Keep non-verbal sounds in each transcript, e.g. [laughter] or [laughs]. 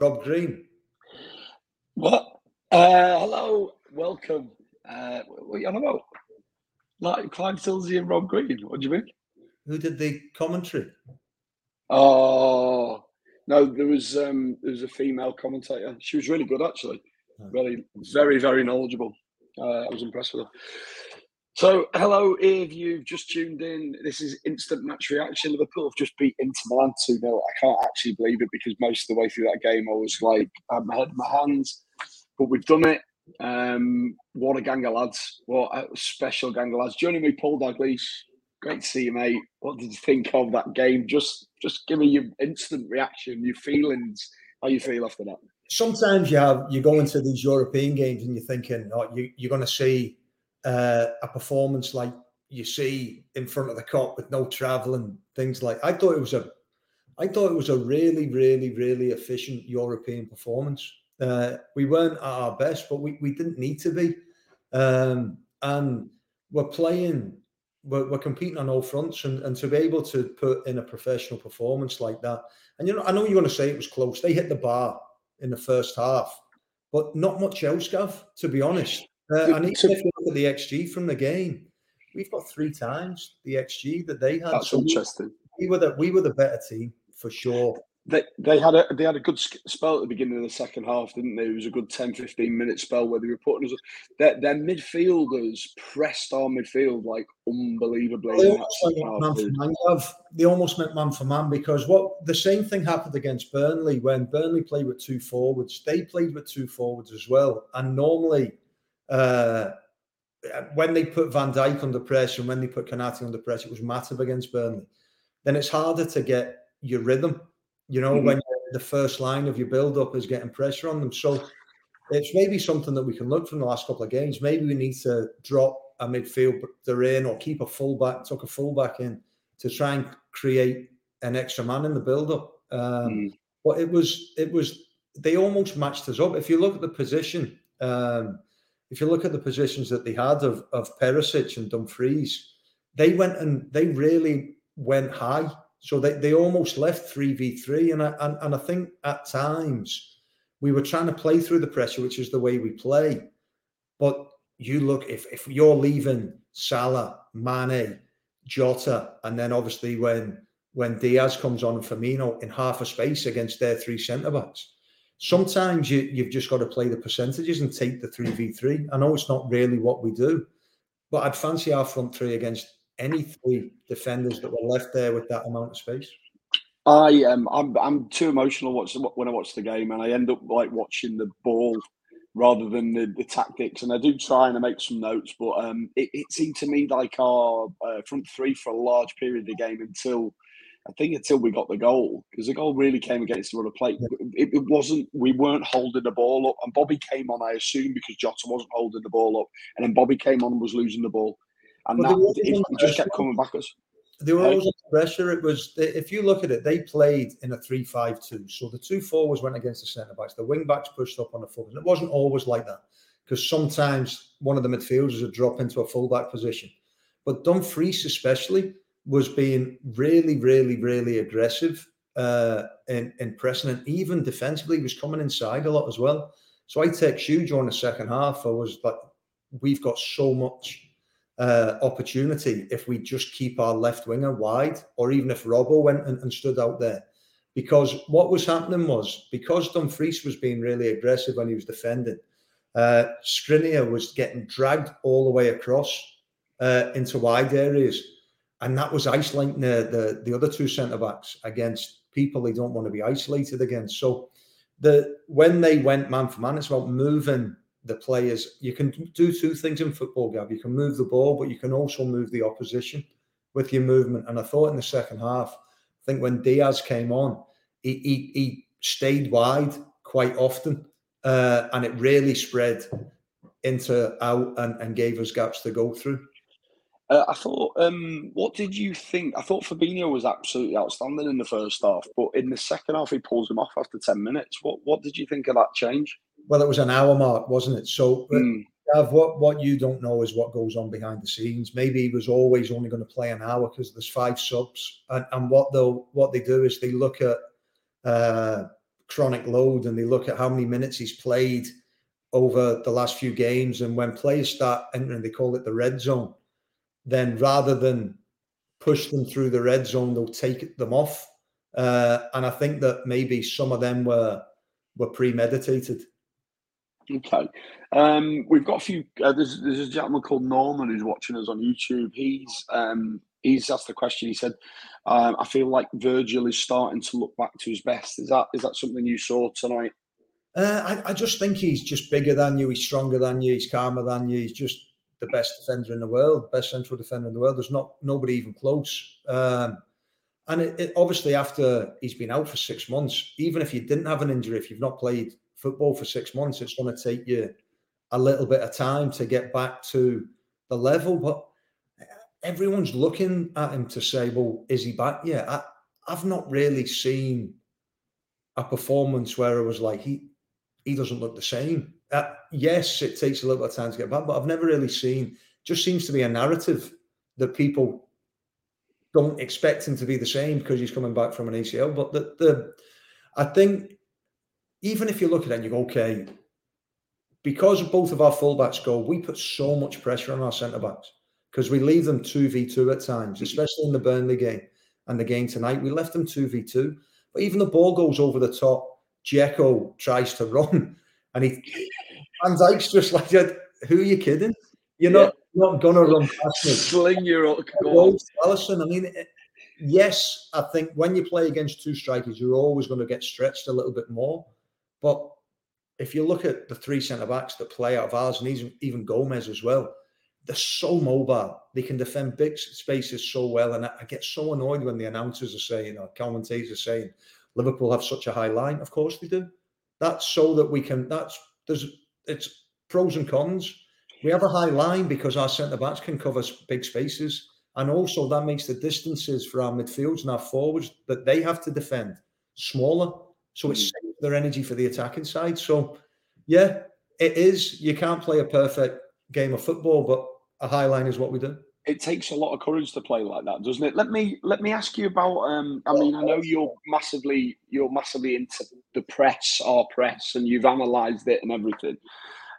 Rob Green. What? Uh, hello, welcome. Uh, what are you on about? Like Clive Tyldesley and Rob Green. What do you mean? Who did the commentary? Oh no, there was um, there was a female commentator. She was really good, actually. Really, very, very knowledgeable. Uh, I was impressed with her. So, hello, if you've just tuned in, this is instant match reaction. Liverpool have just beat Inter Milan 2 0. I can't actually believe it because most of the way through that game I was like, I had my head in my hands. But we've done it. Um, what a gang of lads. What a special gang of lads. Joining me, Paul Dalglish. Great to see you, mate. What did you think of that game? Just just give me your instant reaction, your feelings, how you feel after that. Sometimes you have you go into these European games and you're thinking, oh, you, you're going to see uh, a performance like you see in front of the Kop with no travel and things like. I thought it was a, I thought it was a really, really, really efficient European performance. Uh, we weren't at our best, but we, we didn't need to be. Um, and we're playing, we're, we're, competing on all fronts, and, and to be able to put in a professional performance like that. And you know, I know you're going to say it was close. They hit the bar in the first half, but not much else, Gav. To be honest, uh, and even if at the XG from the game, we've got three times the XG that they had. That's so interesting. We were the we were the better team for sure. They, they had a they had a good spell at the beginning of the second half, didn't they? It was a good 10, 15 minute spell where they were putting us. Their, their midfielders pressed our midfield like unbelievably. They almost, went man for man, they almost went man for man because what the same thing happened against Burnley when Burnley played with two forwards. They played with two forwards as well, and normally uh, when they put Van Dijk under pressure and when they put Konaté under pressure, it was massive against Burnley. Then it's harder to get your rhythm, you know, mm-hmm. when the first line of your build up is getting pressure on them. So it's maybe something that we can look from the last couple of games. Maybe we need to drop a midfielder in or keep a fullback, tuck a fullback in to try and create an extra man in the build up. Um, mm. But it was, it was, they almost matched us up. If you look at the position, um, if you look at the positions that they had of, of Perisic and Dumfries, they went and they really went high. So they, they almost left 3v3. And I, and, and I think at times we were trying to play through the pressure, which is the way we play. But you look, if, if you're leaving Salah, Mane, Jota, and then obviously when when Diaz comes on and Firmino in half a space against their three centre backs, sometimes you, you've just got to play the percentages and take the 3v3. I know it's not really what we do, but I'd fancy our front three against any three defenders that were left there with that amount of space. I um, I'm I'm too emotional when I watch the game, and I end up like watching the ball rather than the, the tactics. And I do try and I make some notes, but um, it, it seemed to me like our uh, front three for a large period of the game until I think until we got the goal, because the goal really came against the run of play. It, it, wasn't, we weren't holding the ball up. And Bobby came on, I assume, because Jota wasn't holding the ball up. And then Bobby came on and was losing the ball. And well, that it, it just kept coming back us. They were always under pressure. It was, if you look at it, they played in a 3 5 2. So the two forwards went against the centre backs. The wing backs pushed up on the full. And it wasn't always like that because sometimes one of the midfielders would drop into a fullback position. But Dumfries, especially, was being really, really, really aggressive uh, in, in pressing, and even defensively, he was coming inside a lot as well. So I text you during the second half. I was like, we've got so much uh, opportunity if we just keep our left winger wide, or even if Robbo went and, and, stood out there. Because what was happening was because Dumfries was being really aggressive when he was defending, uh, Skriniar was getting dragged all the way across uh, into wide areas and that was isolating the, the, the other two centre backs against people they don't want to be isolated against. So the when they went man for man, it's about moving the players. You can do two things in football, Gav. You can move the ball, but you can also move the opposition with your movement. And I thought in the second half, I think when Diaz came on, he he, he stayed wide quite often, uh, and it really spread into out and, and gave us gaps to go through. Uh, I thought, um, what did you think? I thought Fabinho was absolutely outstanding in the first half, but in the second half, he pulls him off after 10 minutes. What What did you think of that change? Well, it was an hour mark, wasn't it? So, mm. Gav, what, what you don't know is what goes on behind the scenes. Maybe he was always only going to play an hour because there's five subs. And, and what, they'll, what they do is they look at uh, chronic load and they look at how many minutes he's played over the last few games, and when players start entering, they call it the red zone. Then rather than push them through the red zone, they'll take them off. Uh, and I think that maybe some of them were were premeditated. Okay. Um, we've got a few. Uh, there's, there's a gentleman called Norman who's watching us on YouTube. He's um, he's asked the question. He said, um, "I feel like Virgil is starting to look back to his best. Is that is that something you saw tonight?" Uh, I, I just think he's just bigger than you. He's stronger than you. He's calmer than you. He's just the best defender in the world, best central defender in the world. There's not nobody even close. Um, and it, it, obviously, after he's been out for six months, even if you didn't have an injury, if you've not played football for six months, it's going to take you a little bit of time to get back to the level. But everyone's looking at him to say, well, is he back yet? I, I've not really seen a performance where I was like he he doesn't look the same. Uh, yes, it takes a little bit of time to get back, but I've never really seen. Just seems to be a narrative that people don't expect him to be the same because he's coming back from an ACL. But the, the I think even if you look at it and you go, okay, because both of our fullbacks go, we put so much pressure on our centre backs because we leave them 2v2 at times, mm-hmm. especially in the Burnley game and the game tonight. We left them 2v2. But even the ball goes over the top, Dzeko tries to [laughs] run and he Van Dijk's just like, who are you kidding? You're not, yeah. not to run past me. Sling your Alisson, I mean, eh, yes, I think when you play against two strikers, you're always going to get stretched a little bit more. But if you look at the three centre backs that play out of ours, and even, even Gomez as well, they're so mobile. They can defend big spaces so well. And I, I get so annoyed when the announcers are saying, or commentators are saying, Liverpool have such a high line. Of course they do. That's so that we can, that's, there's, it's pros and cons. We have a high line because our centre backs can cover big spaces. And also that makes the distances for our midfields and our forwards that they have to defend smaller. So it's mm their energy for the attacking side. So, yeah, it is. You can't play a perfect game of football, but a high line is what we do. It takes a lot of courage to play like that, doesn't it? Let me let me ask you about. Um, I mean, I know you're massively you're massively into the press, our press, and you've analysed it and everything.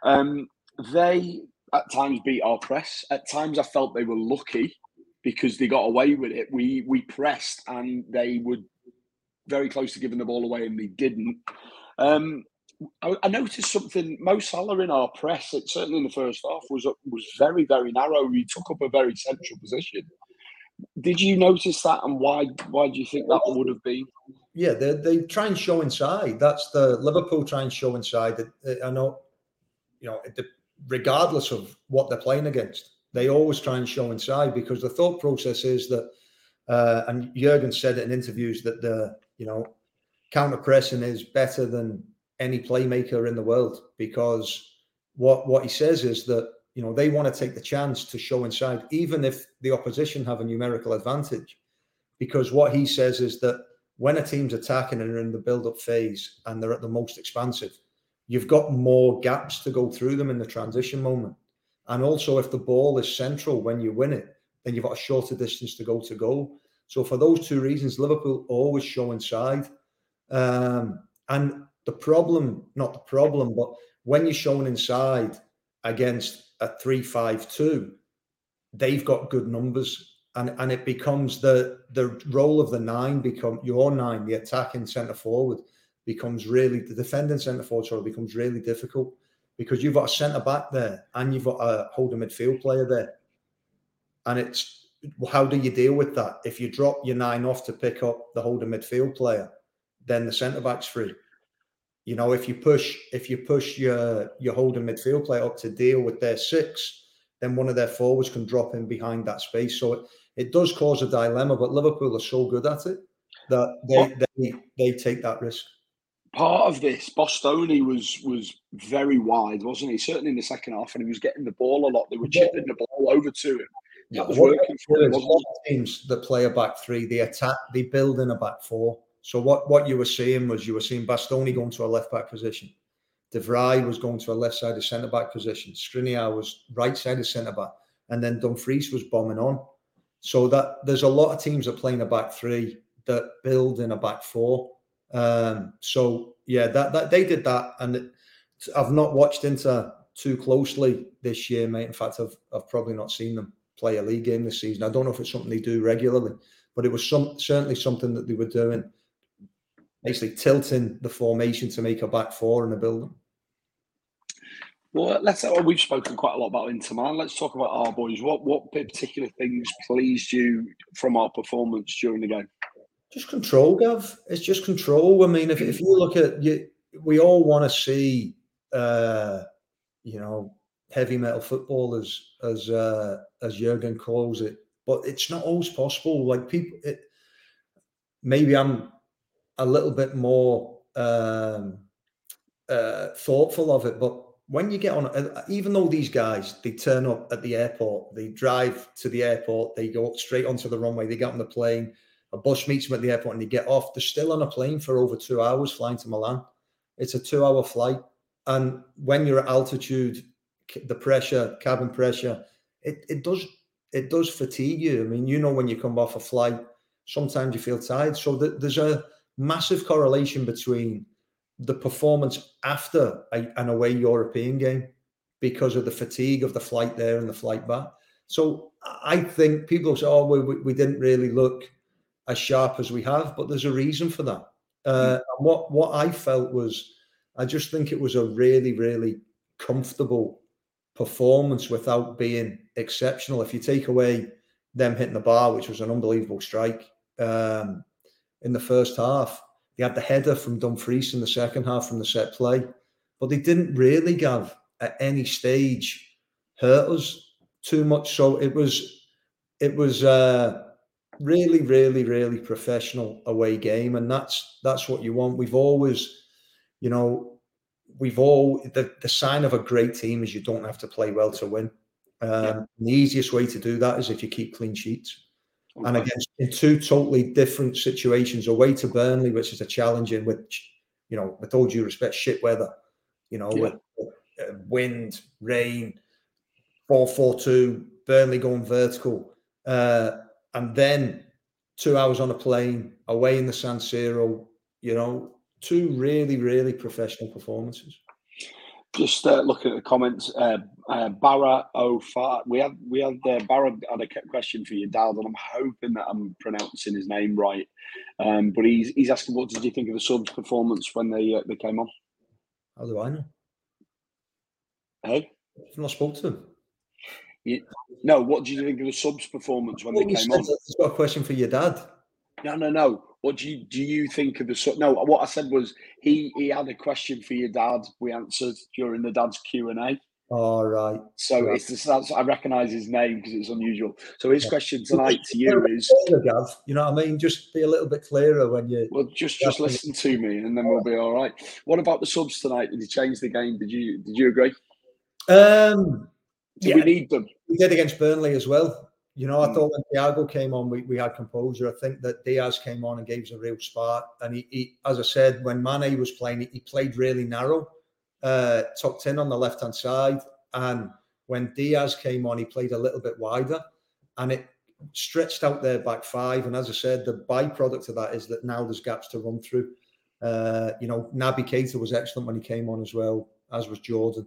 Um, they at times beat our press. At times, I felt they were lucky because they got away with it. We we pressed and they would very close to giving the ball away and they didn't. Um, I, noticed something. Mo Salah in our press, it, certainly in the first half, was was very very narrow. He took up a very central position. Did you notice that, and why why do you think that would have been? Yeah, they, they try and show inside. That's the Liverpool try and show inside. I know, you know, regardless of what they're playing against, they always try and show inside because the thought process is that, uh, and Jurgen said it in interviews that the you know, counter pressing is better than any playmaker in the world because what what he says is that you know they want to take the chance to show inside, even if the opposition have a numerical advantage. Because what he says is that when a team's attacking and are in the build-up phase and they're at the most expansive, you've got more gaps to go through them in the transition moment. And also, if the ball is central when you win it, then you've got a shorter distance to go to goal. So for those two reasons, Liverpool always show inside. Um, and the problem, not the problem, but when you're shown inside against a 3-5-2, they've got good numbers. And, and it becomes the the role of the nine become your nine, the attacking centre forward becomes really the defending centre forward sorry becomes really difficult because you've got a centre back there and you've got a holding midfield player there. And it's how do you deal with that? If you drop your nine off to pick up the holding midfield player, then the centre back's free. You know, if you push if you push your your holding midfield player up to deal with their six, then one of their forwards can drop in behind that space. So it, it does cause a dilemma, but Liverpool are so good at it that they they, they take that risk. Part of this, Bastoni was was very wide, wasn't he? Certainly in the second half, and he was getting the ball a lot. They were chipping the ball over to him. Yeah, was working for them. teams that play a back three, they attack, they build in a back four. So what, what you were seeing was you were seeing Bastoni going to a left back position. De Vrij was going to a left side of centre back position. Skriniar was right side of centre back, and then Dumfries was bombing on. So that there's a lot of teams that play in a back three that build in a back four. Um, so yeah, that that they did that, and I've not watched Inter too closely this year, mate. In fact, I've I've probably not seen them play a league game this season. I don't know if it's something they do regularly, but it was some certainly something that they were doing, basically tilting the formation to make a back four in a building. Well, let's. Well, we've spoken quite a lot about Inter Milan. Let's talk about our boys. What what particular things pleased you from our performance during the game? Just control, Gav. It's just control. I mean, if, if you look at you, we all want to see, uh, you know, heavy metal football as as uh, as Jurgen calls it, but it's not always possible. Like people, it, maybe I'm a little bit more um, uh, thoughtful of it, but when you get on, uh, even though these guys they turn up at the airport, they drive to the airport, they go straight onto the runway, they get on the plane, a bus meets them at the airport, and they get off. They're still on a plane for over two hours flying to Milan. It's a two-hour flight, and when you're at altitude, the pressure, cabin pressure, it it does it does fatigue you. I mean, you know, when you come off a flight, sometimes you feel tired. So th- there's a massive correlation between the performance after a, an away European game because of the fatigue of the flight there and the flight back. So I think people say, "Oh, we, we didn't really look as sharp as we have," but there's a reason for that. Uh, and what what I felt was, I just think it was a really, really comfortable performance without being exceptional. If you take away them hitting the bar, which was an unbelievable strike um, in the first half, they had the header from Dumfries in the second half from the set play, but they didn't really, Gav, at any stage hurt us too much. So it was, it was a really, really, really professional away game, and that's that's what you want. We've always, you know, we've all the, the sign of a great team is you don't have to play well to win. Um, yeah. The easiest way to do that is if you keep clean sheets. Okay. And against in two totally different situations, away to Burnley, which is a challenge in which, you know, with all due respect, shit weather, you know, yeah. with uh, wind, rain, 4 4 2, Burnley going vertical. Uh, and then two hours on a plane, away in the San Siro, you know, two really, really professional performances. Just uh, looking at the comments, uh, uh, Barra O'Far, we had we had uh, Barra had a question for you, Dad, and I'm hoping that I'm pronouncing his name right. Um, but he's he's asking, what did you think of the subs' performance when they uh, they came on? How do I know? Hey, I've not spoke to him. You, no, what did you think of the subs' performance when well, they came on? It's got a question for your dad. No, no, no. What do you do? You think of the sub? no? What I said was he he had a question for your dad. We answered during the dad's Q and A. All right. So right. it's the, I recognise his name because it's unusual. So his question tonight to you is, Gav, you know what I mean? Just be a little bit clearer when you. Well, just just listen to me, and then we'll be all right. What about the subs tonight? Did he change the game? Did you did you agree? Um, do yeah, we need them? We did against Burnley as well. You know, I mm. thought when Thiago came on, we, we had composure. I think that Diaz came on and gave us a real spark. And he, he as I said, when Mane was playing, he, he played really narrow, uh, tucked in on the left hand side. And when Diaz came on, he played a little bit wider, and it stretched out their back five. And as I said, the byproduct of that is that now there's gaps to run through. Uh, you know, Naby Keita was excellent when he came on as well, as was Jordan.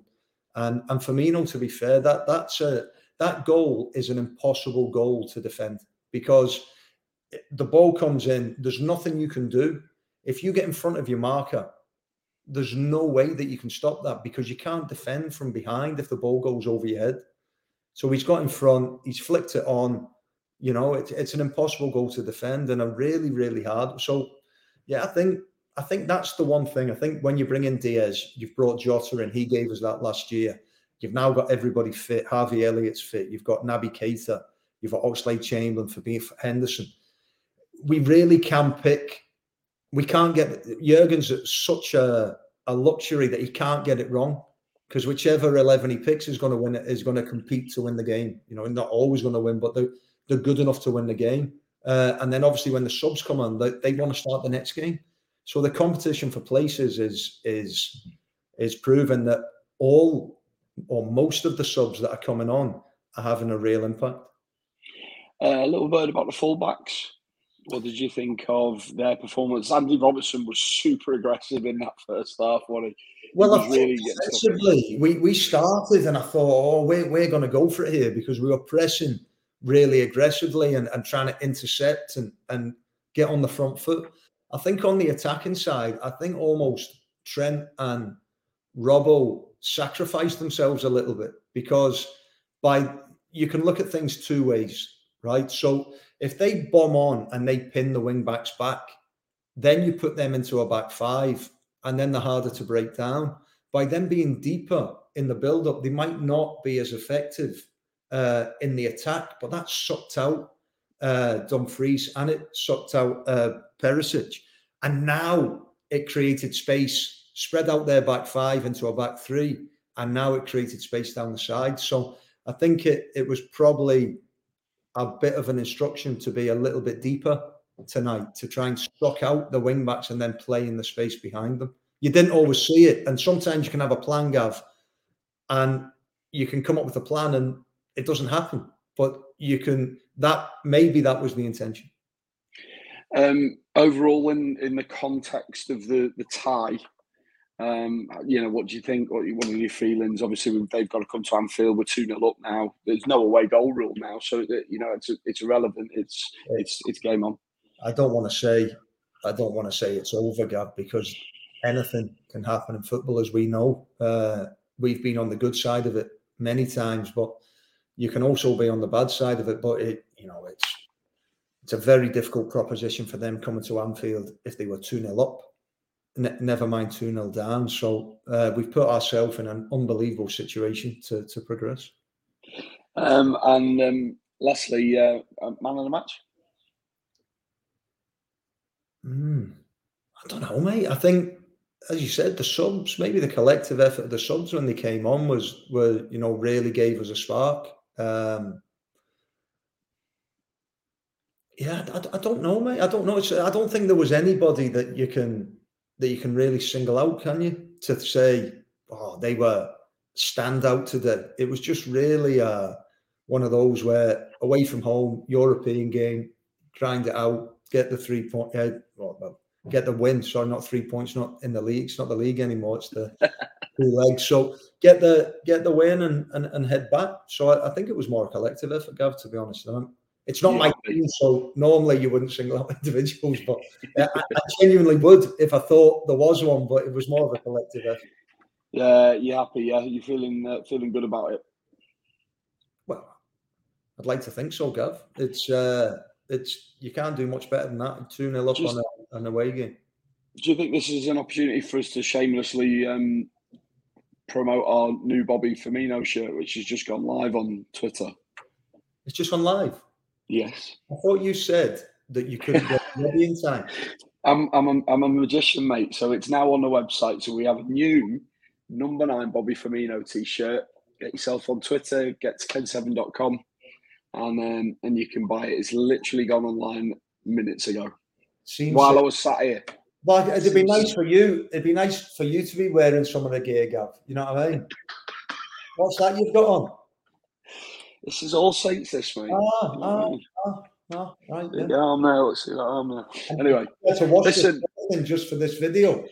And and Firmino, to be fair, that that's a that goal is an impossible goal to defend because the ball comes in, there's nothing you can do. If you get in front of your marker, there's no way that you can stop that because you can't defend from behind if the ball goes over your head. So he's got in front, he's flicked it on. You know, it, it's an impossible goal to defend and a really, really hard. So, yeah, I think I think that's the one thing. I think when you bring in Diaz, you've brought Jota in. He gave us that last year. You've now got everybody fit. Harvey Elliott's fit. You've got Naby Keita. You've got Oxlade Chamberlain for Henderson. We really can pick. We can't get Jurgen's at such a, a luxury that he can't get it wrong because whichever eleven he picks is going to win. Is going to compete to win the game. You know, not always going to win, but they're they're good enough to win the game. Uh, and then obviously when the subs come on, they, they want to start the next game. So the competition for places is is is proven that all or most of the subs that are coming on are having a real impact. Uh, a little word about the fullbacks. What did you think of their performance? Andy Robertson was super aggressive in that first half, wasn't he? Well, I really we, we started and I thought, oh, we're, we're going to go for it here because we were pressing really aggressively and, and trying to intercept and, and get on the front foot. I think on the attacking side, I think almost Trent and Robbo sacrificed themselves a little bit because by you can look at things two ways, right? So if they bomb on and they pin the wing backs back, then you put them into a back five and then they're harder to break down. By them being deeper in the build up, they might not be as effective uh, in the attack, but that sucked out uh, Dumfries and it sucked out uh, Perisic. And now it created space, spread out their back five into a back three, and now it created space down the side. So I think it it was probably a bit of an instruction to be a little bit deeper tonight to try and stock out the wing backs and then play in the space behind them. You didn't always see it, and sometimes you can have a plan, Gav, and you can come up with a plan and it doesn't happen. But you can that maybe that was the intention. Um, overall, in in the context of the the tie, um, you know, what do you think? What, what are your feelings? Obviously, they've got to come to Anfield. We're two 0 up now. There's no away goal rule now, so that you know it's it's irrelevant. It's it's it's game on. I don't want to say I don't want to say it's over, Gav, because anything can happen in football, as we know. Uh, we've been on the good side of it many times, but you can also be on the bad side of it. But it, you know, it's it's a very difficult proposition for them coming to Anfield if they were 2 0 up, ne- never mind 2 0 down. So uh, we've put ourselves in an unbelievable situation to, to progress. Um, and um, lastly, uh, man of the match? Mm, I don't know, mate. I think, as you said, the subs, maybe the collective effort of the subs when they came on was, were you know, really gave us a spark. Um, yeah, I, I, don't know, mate. I don't know. It's, I don't think there was anybody that you can that you can really single out, can you? To say, oh, they were stand out today. It was just really uh, one of those where away from home, European game, grind it out, get the three point, uh, well, get the win. Sorry, not three points, not in the league. It's not the league anymore. It's the [laughs] two legs. So get the get the win and and, and head back. So I, I, think it was more a collective effort, Gav. To be honest, it's not yeah. my team, so normally you wouldn't single out [laughs] individuals, but I, I, genuinely would if I thought there was one. But it was more of a collective effort. Yeah, you're happy. Yeah, you're feeling uh, feeling good about it. Well, I'd like to think so, Gav. It's uh, it's you can't do much better than that. Two 0 up Just, on a, an away game. Do you think this is an opportunity for us to shamelessly um, promote our new Bobby Firmino shirt, which has just gone live on Twitter? It's just gone live. Yes. I thought you said that you couldn't get ready in time. [laughs] I'm I'm a, I'm a magician, mate. So it's now on the website. So we have a new number nine Bobby Firmino t-shirt. Get yourself on Twitter. Get to kenn7.com, and um, and you can buy it. It's literally gone online minutes ago. Seems while I was sat here. Well, it'd be nice for you. It'd be nice for you to be wearing some of the gear, Gav. You know what I mean? What's that you've got on? This is All Saints, this week. Ah, ah, ah, ah, right. Yeah. yeah, I'm there. Let's see that arm there. Anyway, to watch listen, just for this video.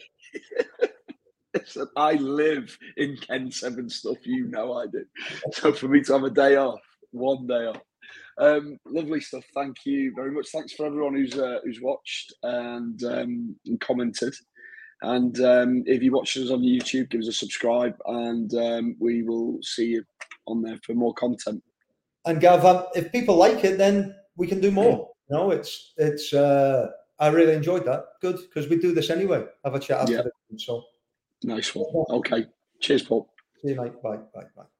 [laughs] listen, I live in Ken Seven stuff. You know I do. So for me to have a day off, one day off. Um, lovely stuff. Thank you very much. Thanks for everyone who's uh, who's watched and, um, and commented. And um, if you watch us on YouTube, give us a subscribe, and um, we will see you on there for more content and Gav, um, if people like it, then we can do more. You know, it's it's. Uh, I really enjoyed that. Good because we do this anyway. Have a chat after. Yeah. so nice one. Okay. Cheers, Paul. See you, mate. Bye. Bye. Bye.